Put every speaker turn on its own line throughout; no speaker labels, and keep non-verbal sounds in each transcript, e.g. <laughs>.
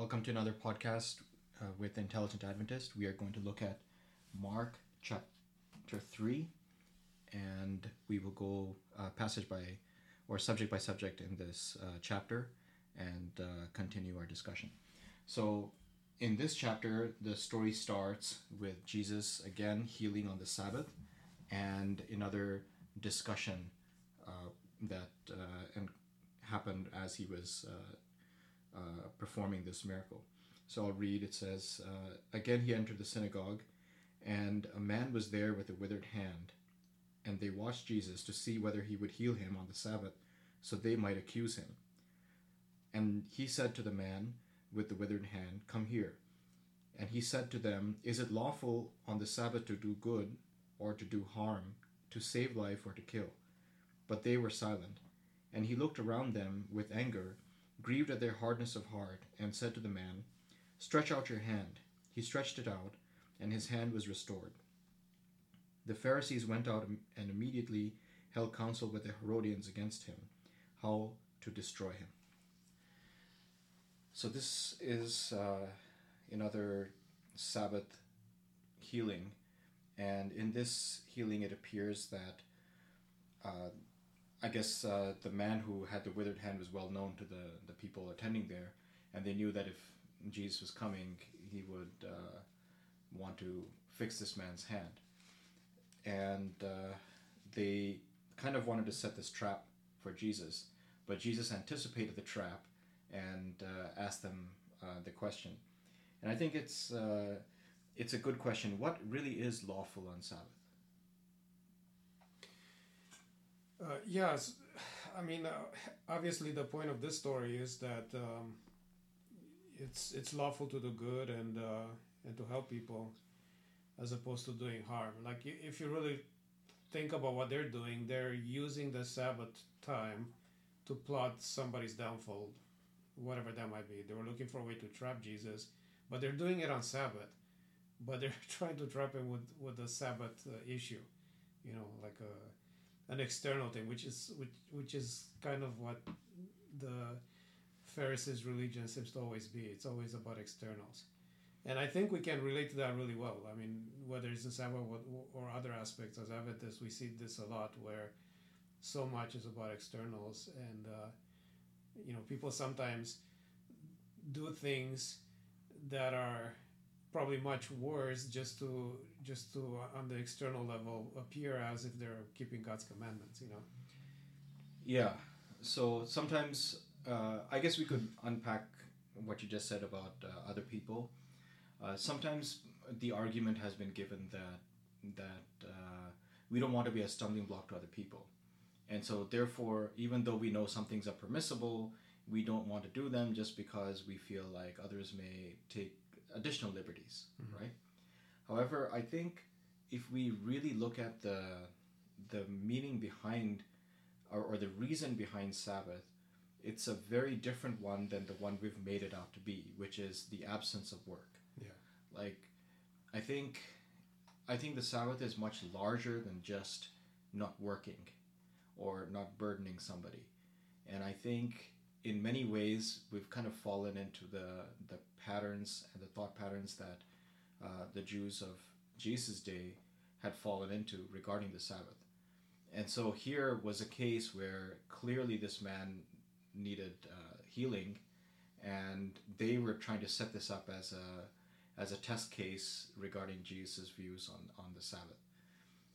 Welcome to another podcast uh, with Intelligent Adventist. We are going to look at Mark chapter 3, and we will go uh, passage by or subject by subject in this uh, chapter and uh, continue our discussion. So, in this chapter, the story starts with Jesus again healing on the Sabbath and another discussion uh, that uh, and happened as he was uh, performing this miracle. So I'll read. It says, uh, Again he entered the synagogue, and a man was there with a withered hand. And they watched Jesus to see whether he would heal him on the Sabbath, so they might accuse him. And he said to the man with the withered hand, Come here. And he said to them, Is it lawful on the Sabbath to do good or to do harm, to save life or to kill? But they were silent. And he looked around them with anger, grieved at their hardness of heart, and said to the man, Stretch out your hand. He stretched it out, and his hand was restored. The Pharisees went out and immediately held counsel with the Herodians against him, how to destroy him. So, this is uh, another Sabbath healing, and in this healing, it appears that uh, I guess uh, the man who had the withered hand was well known to the, the people attending there, and they knew that if Jesus was coming, he would uh, want to fix this man's hand. And uh, they kind of wanted to set this trap for Jesus, but Jesus anticipated the trap and uh, asked them uh, the question. And I think it's uh, it's a good question. What really is lawful on Sabbath?
Uh, yes, <sighs> I mean, uh, <sighs> obviously, the point of this story is that um, it's it's lawful to do good and uh, and to help people, as opposed to doing harm. Like if you really think about what they're doing, they're using the Sabbath time to plot somebody's downfall, whatever that might be. They were looking for a way to trap Jesus, but they're doing it on Sabbath. But they're <laughs> trying to trap him with with the Sabbath uh, issue, you know, like a an external thing, which is which which is kind of what the Pharisees' religion seems to always be. It's always about externals, and I think we can relate to that really well. I mean, whether it's in Sabbath or other aspects as Adventists, we see this a lot where so much is about externals, and uh, you know, people sometimes do things that are probably much worse just to just to uh, on the external level appear as if they're keeping God's commandments. You know.
Yeah. So sometimes uh, I guess we could unpack what you just said about uh, other people. Uh, sometimes the argument has been given that that uh, we don't want to be a stumbling block to other people, and so therefore, even though we know some things are permissible, we don't want to do them just because we feel like others may take additional liberties, mm-hmm. right? However, I think if we really look at the the meaning behind or, or the reason behind Sabbath, it's a very different one than the one we've made it out to be, which is the absence of work.
Yeah.
Like I think I think the Sabbath is much larger than just not working or not burdening somebody. And I think in many ways we've kind of fallen into the the patterns and the thought patterns that uh, the Jews of Jesus' day had fallen into regarding the Sabbath. And so here was a case where clearly this man needed uh, healing, and they were trying to set this up as a as a test case regarding Jesus' views on, on the Sabbath.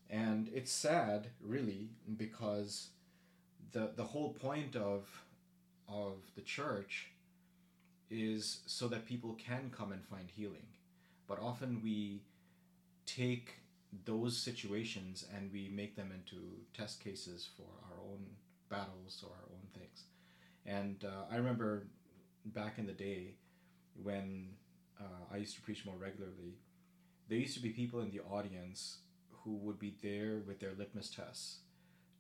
And it's sad, really, because the the whole point of of the church is so that people can come and find healing. But often we take those situations and we make them into test cases for our own battles or our own things. And uh, I remember back in the day when uh, I used to preach more regularly, there used to be people in the audience who would be there with their litmus tests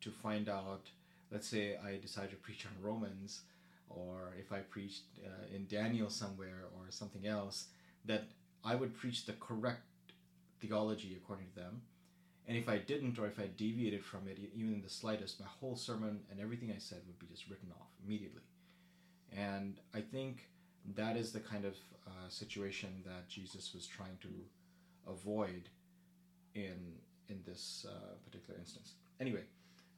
to find out. Let's say I decided to preach on Romans, or if I preached uh, in Daniel somewhere or something else, that I would preach the correct theology according to them. And if I didn't, or if I deviated from it, even in the slightest, my whole sermon and everything I said would be just written off immediately. And I think that is the kind of uh, situation that Jesus was trying to avoid in in this uh, particular instance. Anyway,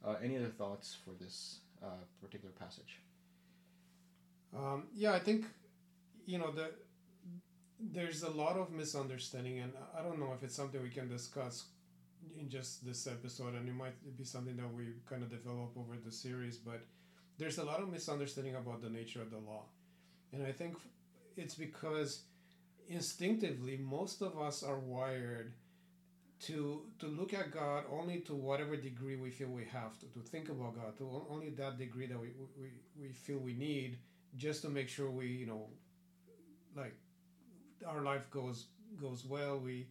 uh, any other thoughts for this uh, particular passage?
Um, yeah, I think you know the there's a lot of misunderstanding, and I don't know if it's something we can discuss in just this episode, and it might be something that we kind of develop over the series. But there's a lot of misunderstanding about the nature of the law, and I think it's because instinctively most of us are wired to to look at God only to whatever degree we feel we have to to think about God to only that degree that we, we, we feel we need just to make sure we you know like our life goes goes well we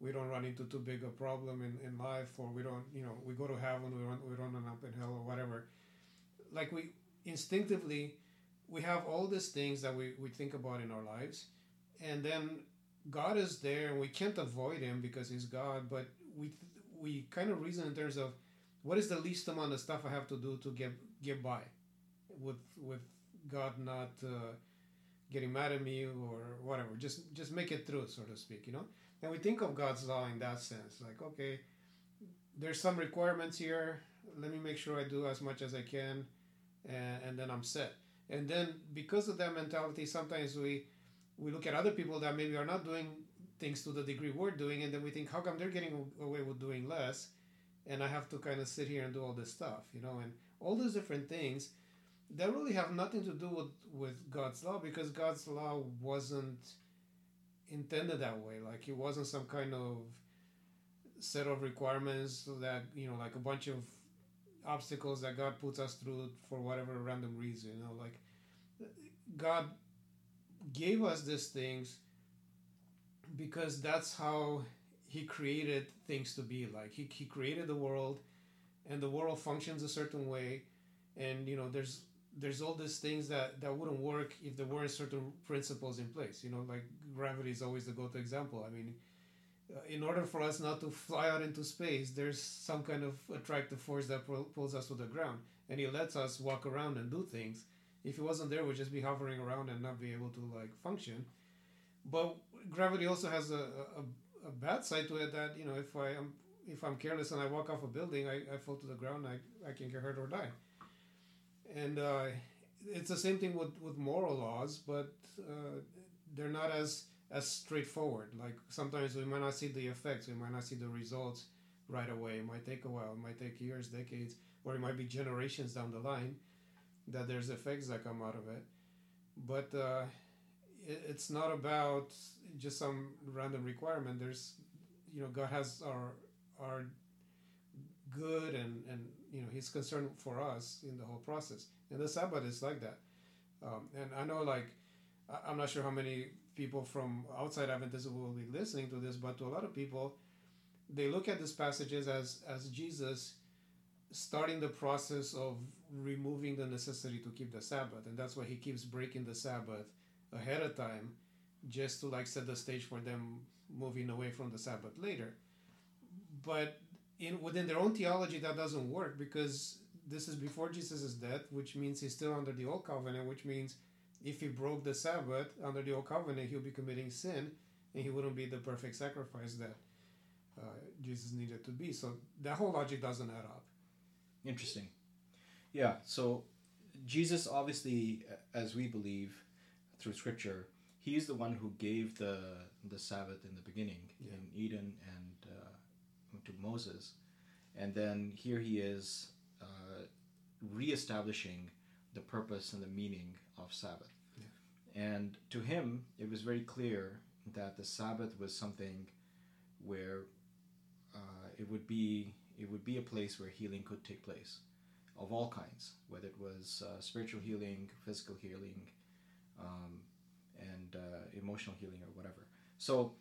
we don't run into too big a problem in, in life or we don't you know we go to heaven we don't we don't end up in hell or whatever. Like we instinctively we have all these things that we, we think about in our lives and then God is there and we can't avoid him because he's God, but we we kind of reason in terms of what is the least amount of stuff I have to do to get get by with with God not uh, getting mad at me or whatever. Just just make it through, so to speak, you know. And we think of God's law in that sense, like okay, there's some requirements here. Let me make sure I do as much as I can, and, and then I'm set. And then because of that mentality, sometimes we we look at other people that maybe are not doing things to the degree we're doing, and then we think, how come they're getting away with doing less, and I have to kind of sit here and do all this stuff, you know, and all those different things that really have nothing to do with with God's law because God's law wasn't intended that way. Like it wasn't some kind of set of requirements that you know, like a bunch of obstacles that God puts us through for whatever random reason. You know, like God gave us these things because that's how he created things to be like he, he created the world and the world functions a certain way and you know there's there's all these things that that wouldn't work if there weren't certain principles in place you know like gravity is always the go-to example i mean uh, in order for us not to fly out into space there's some kind of attractive force that pulls us to the ground and it lets us walk around and do things if it wasn't there, we'd just be hovering around and not be able to like function. But gravity also has a, a, a bad side to it that you know if I am if I'm careless and I walk off a building, I, I fall to the ground, I, I can get hurt or die. And uh, it's the same thing with, with moral laws, but uh, they're not as as straightforward. Like sometimes we might not see the effects, we might not see the results right away. It might take a while, it might take years, decades, or it might be generations down the line that there's effects that come out of it. But uh, it, it's not about just some random requirement. There's, you know, God has our our good and and you know He's concerned for us in the whole process. And the Sabbath is like that. Um, and I know, like, I'm not sure how many people from outside Adventism will be listening to this, but to a lot of people, they look at these passages as as Jesus starting the process of removing the necessity to keep the Sabbath, and that's why he keeps breaking the Sabbath ahead of time, just to like set the stage for them moving away from the Sabbath later. But in within their own theology, that doesn't work because this is before Jesus' death, which means he's still under the old covenant, which means if he broke the Sabbath under the old covenant, he'll be committing sin, and he wouldn't be the perfect sacrifice that uh, Jesus needed to be. So that whole logic doesn't add up.
Interesting. Yeah, so Jesus obviously, as we believe through Scripture, he's the one who gave the the Sabbath in the beginning yeah. in Eden and uh, to Moses, and then here he is uh, reestablishing the purpose and the meaning of Sabbath. Yeah. And to him, it was very clear that the Sabbath was something where uh, it would be it would be a place where healing could take place of all kinds, whether it was uh, spiritual healing, physical healing, um, and uh, emotional healing or whatever. So,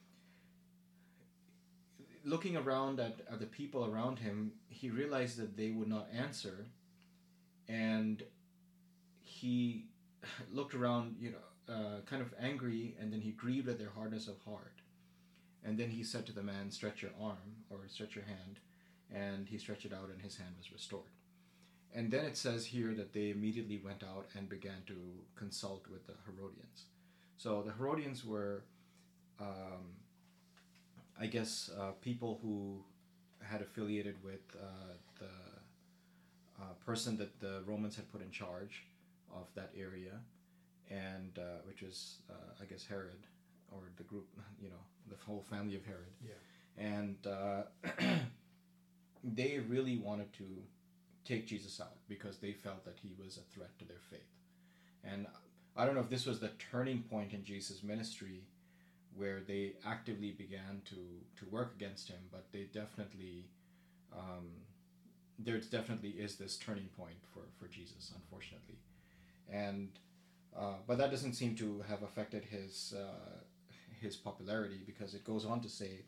looking around at, at the people around him, he realized that they would not answer, and he <laughs> looked around, you know, uh, kind of angry, and then he grieved at their hardness of heart. And then he said to the man, Stretch your arm or stretch your hand and he stretched it out and his hand was restored. And then it says here that they immediately went out and began to consult with the Herodians. So the Herodians were, um, I guess, uh, people who had affiliated with uh, the uh, person that the Romans had put in charge of that area, and uh, which was, uh, I guess, Herod, or the group, <laughs> you know, the whole family of Herod.
Yeah.
And uh, <clears throat> they really wanted to take Jesus out because they felt that he was a threat to their faith. And I don't know if this was the turning point in Jesus' ministry where they actively began to, to work against him, but they definitely, um, there definitely is this turning point for, for Jesus, unfortunately. And, uh, but that doesn't seem to have affected his, uh, his popularity because it goes on to say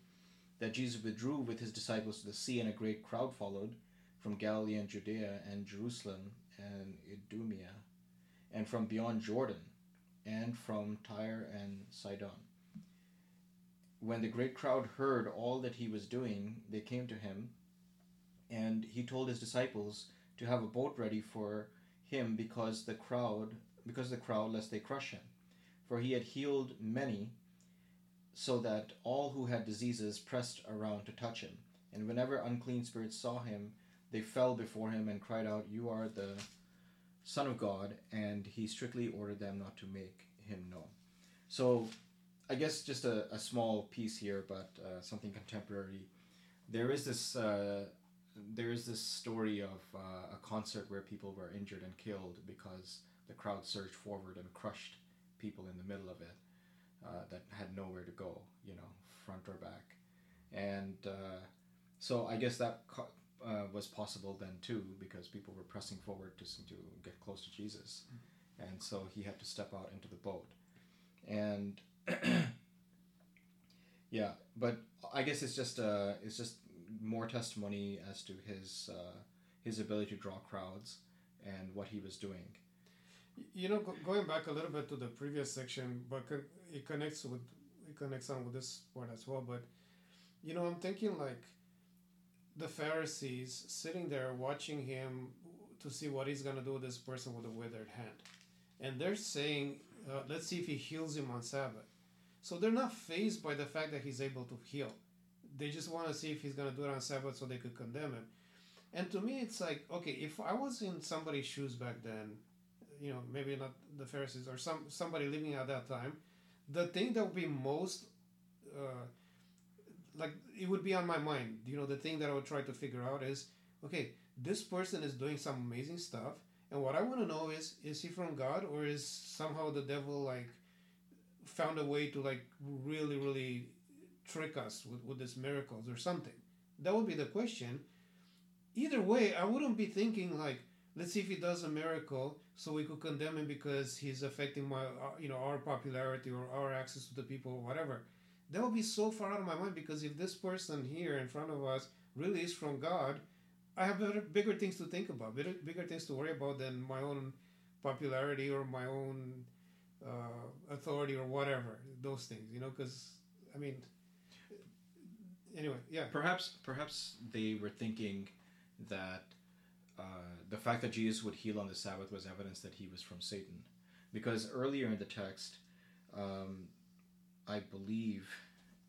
that Jesus withdrew with his disciples to the sea and a great crowd followed from Galilee and Judea and Jerusalem and Idumea and from beyond Jordan and from Tyre and Sidon. When the great crowd heard all that he was doing, they came to him, and he told his disciples to have a boat ready for him because the crowd because the crowd lest they crush him. For he had healed many, so that all who had diseases pressed around to touch him. And whenever unclean spirits saw him, they fell before him and cried out, You are the Son of God, and he strictly ordered them not to make him known. So, I guess just a, a small piece here, but uh, something contemporary. There is this uh, there is this story of uh, a concert where people were injured and killed because the crowd surged forward and crushed people in the middle of it uh, that had nowhere to go, you know, front or back, and uh, so I guess that co- uh, was possible then too because people were pressing forward to to get close to Jesus, and so he had to step out into the boat, and <clears throat> yeah, but I guess it's just uh, it's just more testimony as to his uh, his ability to draw crowds and what he was doing.
You know, go, going back a little bit to the previous section, but it connects with it connects on with this part as well. But you know, I'm thinking like the Pharisees sitting there watching him to see what he's gonna do with this person with a withered hand, and they're saying, uh, "Let's see if he heals him on Sabbath." So they're not fazed by the fact that he's able to heal. They just want to see if he's gonna do it on Sabbath so they could condemn him. And to me, it's like, okay, if I was in somebody's shoes back then, you know, maybe not the Pharisees or some somebody living at that time, the thing that would be most, uh, like, it would be on my mind. You know, the thing that I would try to figure out is, okay, this person is doing some amazing stuff, and what I want to know is, is he from God or is somehow the devil like found a way to like really, really trick us with with his miracles or something? That would be the question. Either way, I wouldn't be thinking like let's see if he does a miracle so we could condemn him because he's affecting my uh, you know our popularity or our access to the people or whatever that would be so far out of my mind because if this person here in front of us really is from god i have better, bigger things to think about bigger, bigger things to worry about than my own popularity or my own uh, authority or whatever those things you know because i mean anyway yeah
Perhaps, perhaps they were thinking that uh, the fact that Jesus would heal on the Sabbath was evidence that he was from Satan, because earlier in the text, um, I believe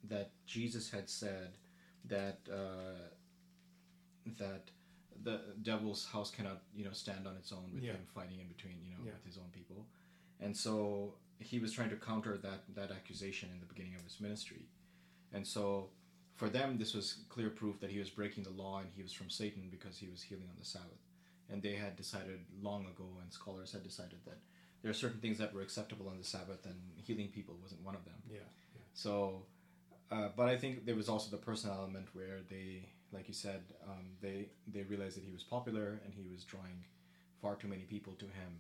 that Jesus had said that uh, that the devil's house cannot, you know, stand on its own with
Yeah.
him fighting in between, you know,
Yeah.
with his own people, and so he was trying to counter that that accusation in the beginning of his ministry, and so for them this was clear proof that he was breaking the law and he was from Satan because he was healing on the Sabbath, and they had decided long ago, and scholars had decided that there are certain things that were acceptable on the Sabbath, and healing people wasn't one of them.
yeah yeah.
So, uh, but I think there was also the personal element where they, like you said, um, they they realized that he was popular and he was drawing far too many people to him,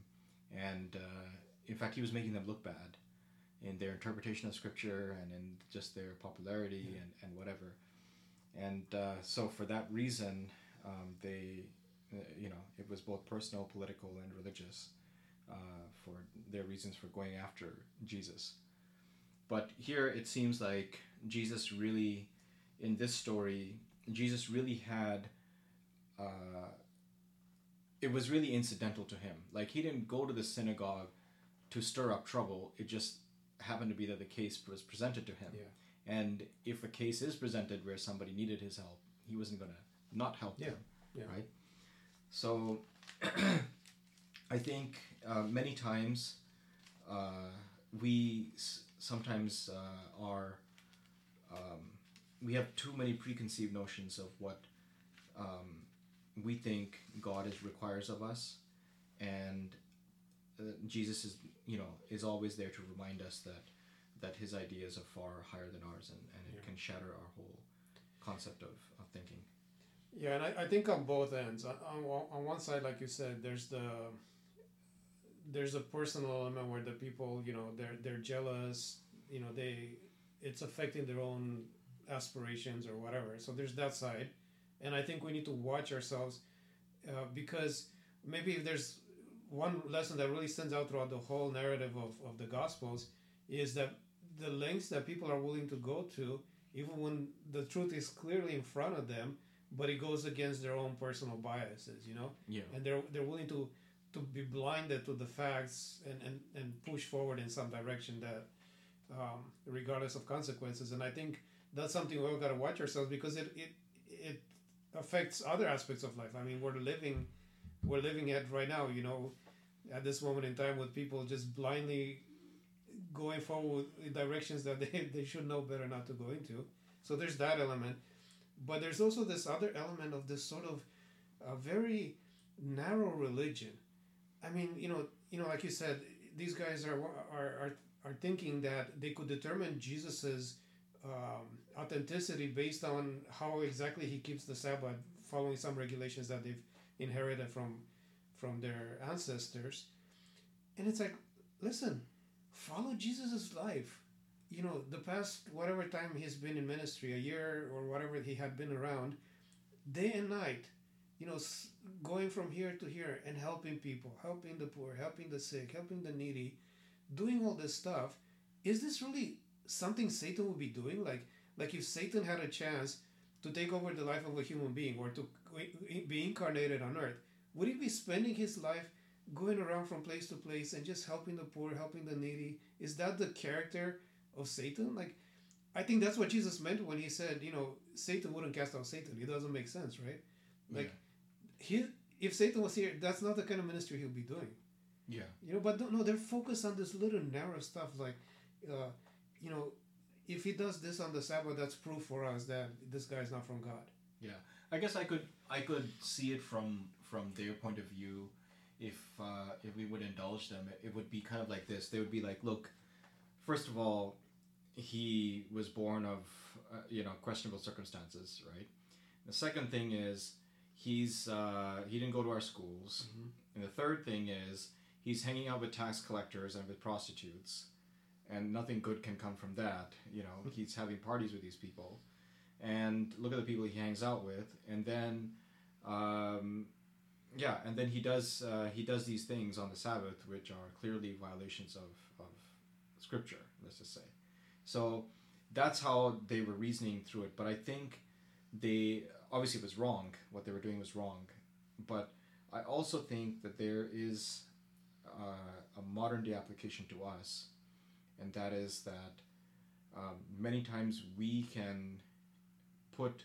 and uh, in fact, he was making them look bad in their interpretation of scripture and in just their popularity and, and whatever. And uh, so, for that reason, um, they, uh, you know, it was both personal, political, and religious uh, for their reasons for going after Jesus. But here it seems like Jesus really, in this story, Jesus really had. Uh, it was really incidental to him. Like he didn't go to the synagogue to stir up trouble. It just happened to be that the case was presented to him.
Yeah.
And if a case is presented where somebody needed his help, he wasn't going to not help
Yeah,
them.
yeah.
Right? So <clears throat> I think uh, many times uh, we s- sometimes uh, are, um, we have too many preconceived notions of what um, we think God is requires of us. And uh, Jesus is, you know, is always there to remind us that that his ideas are far higher than ours and, and it
Yeah.
can shatter our whole concept of, of thinking.
Yeah, and I, I think on both ends. On, on, one- on one side, like you said, there's the there's a personal element where the people, you know, they're they're jealous. You know, they it's affecting their own aspirations or whatever. So there's that side, and I think we need to watch ourselves uh, because maybe if there's one lesson that really stands out throughout the whole narrative of, of the Gospels is that the lengths that people are willing to go to, even when the truth is clearly in front of them, but it goes against their own personal biases, you know,
Yeah.
and they're they're willing to to be blinded to the facts and and, and push forward in some direction that, um, regardless of consequences. And I think that's something we've got to watch ourselves because it it it affects other aspects of life. I mean, we're living we're living at right now, you know, at this moment in time with people just blindly going forward in directions that <laughs> they, they should know better not to go into. So there's that element. But there's also this other element of this sort of a very narrow religion. I mean, you know, you know, like you said, these guys are are are, are thinking that they could determine Jesus's um, authenticity based on how exactly he keeps the Sabbath, following some regulations that they've inherited from from their ancestors. And it's like, listen, follow Jesus's life. You know, the past whatever time he's been in ministry, a year or whatever he had been around, day and night, you know, going from here to here and helping people, helping the poor, helping the sick, helping the needy, doing all this stuff. Is this really something Satan would be doing? Like, like if Satan had a chance to take over the life of a human being or to be incarnated on earth, would he be spending his life going around from place to place and just helping the poor, helping the needy? Is that the character of Satan? Like, I think that's what Jesus meant when he said, you know, Satan wouldn't cast out Satan. It doesn't make sense, right? Like, he, if Satan was here, that's not the kind of ministry he'll be doing.
yeah.
You know, but don't, no, they're focused on this little narrow stuff. Like, uh, you know, if he does this on the Sabbath, that's proof for us that this guy is not from God.
Yeah, I guess I could I could see it from from their point of view. If uh, if we would indulge them, it, it would be kind of like this. They would be like, look, first of all, he was born of uh, you know questionable circumstances, right? The second thing is he's uh, he didn't go to our schools, and the third thing is he's hanging out with tax collectors and with prostitutes, and nothing good can come from that. You know, he's having parties with these people and look at the people he hangs out with, and then, um, yeah, and then he does uh, he does these things on the Sabbath, which are clearly violations of, of Scripture. Let's just say, so that's how they were reasoning through it. But I think they obviously it was wrong. What they were doing was wrong, but I also think that there is uh, a modern day application to us, and that is that um, many times we can put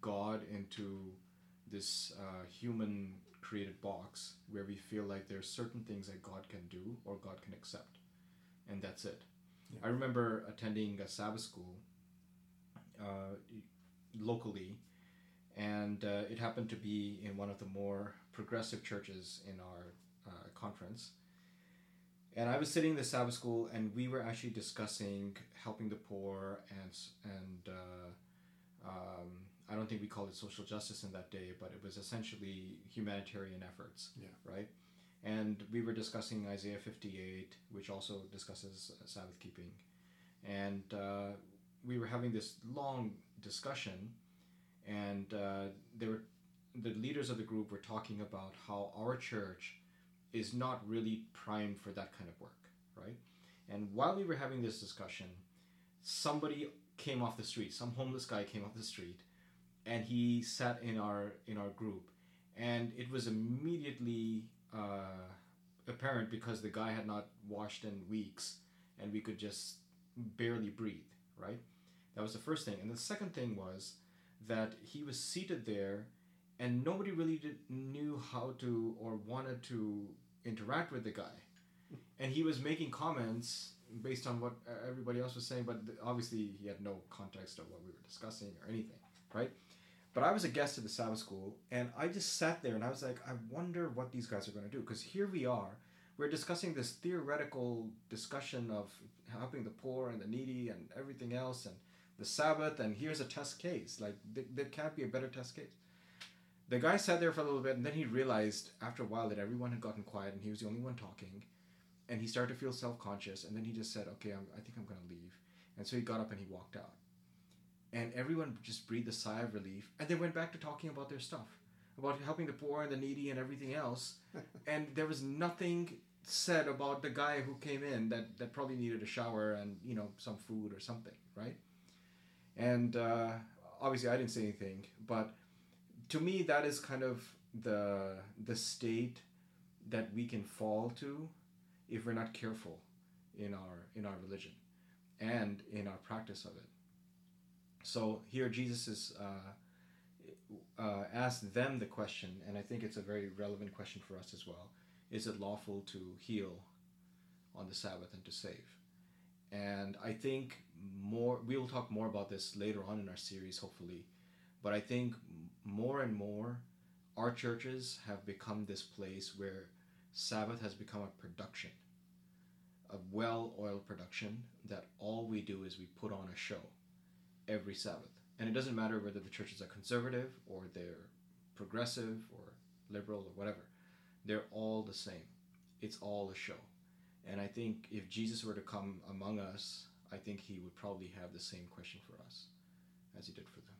God into this uh, human created box where we feel like there's certain things that God can do or God can accept, and that's it.
Yeah.
I remember attending a Sabbath school uh, locally, and uh, it happened to be in one of the more progressive churches in our uh, conference. And I was sitting in the Sabbath school, and we were actually discussing helping the poor and and uh, um, I don't think we called it social justice in that day, but it was essentially humanitarian efforts.
Yeah.
Right. And we were discussing Isaiah 58, which also discusses uh, Sabbath keeping. And uh, we were having this long discussion, and uh, they were, the leaders of the group were talking about how our church is not really primed for that kind of work, right? And while we were having this discussion, somebody came off the street. Some homeless guy came off the street, and he sat in our in our group, and it was immediately uh, apparent because the guy had not washed in weeks, and we could just barely breathe, right? That was the first thing. And the second thing was that he was seated there and nobody really did, knew how to or wanted to interact with the guy. And he was making comments based on what everybody else was saying, but obviously he had no context of what we were discussing or anything, right? But I was a guest at the Sabbath school, and I just sat there and I was like, I wonder what these guys are going to do. Because here we are, we're discussing this theoretical discussion of helping the poor and the needy and everything else, and the Sabbath, and here's a test case. Like, there, there can't be a better test case. The guy sat there for a little bit, and then he realized after a while that everyone had gotten quiet and he was the only one talking. And he started to feel self conscious, and then he just said, Okay, I'm, I think I'm going to leave. And so he got up and he walked out and everyone just breathed a sigh of relief and they went back to talking about their stuff about helping the poor and the needy and everything else <laughs> and there was nothing said about the guy who came in that, that probably needed a shower and you know some food or something right and uh, obviously i didn't say anything but to me that is kind of the the state that we can fall to if we're not careful in our in our religion and in our practice of it so here Jesus is uh, uh, asked them the question, and I think it's a very relevant question for us as well. Is it lawful to heal on the Sabbath and to save? And I think more, we will talk more about this later on in our series, hopefully. But I think more and more, our churches have become this place where Sabbath has become a production, a well oiled production, that all we do is we put on a show every Sabbath. And it doesn't matter whether the churches are conservative or they're progressive or liberal or whatever. They're all the same. It's all a show. And I think if Jesus were to come among us, I think he would probably have the same question for us as he did for them.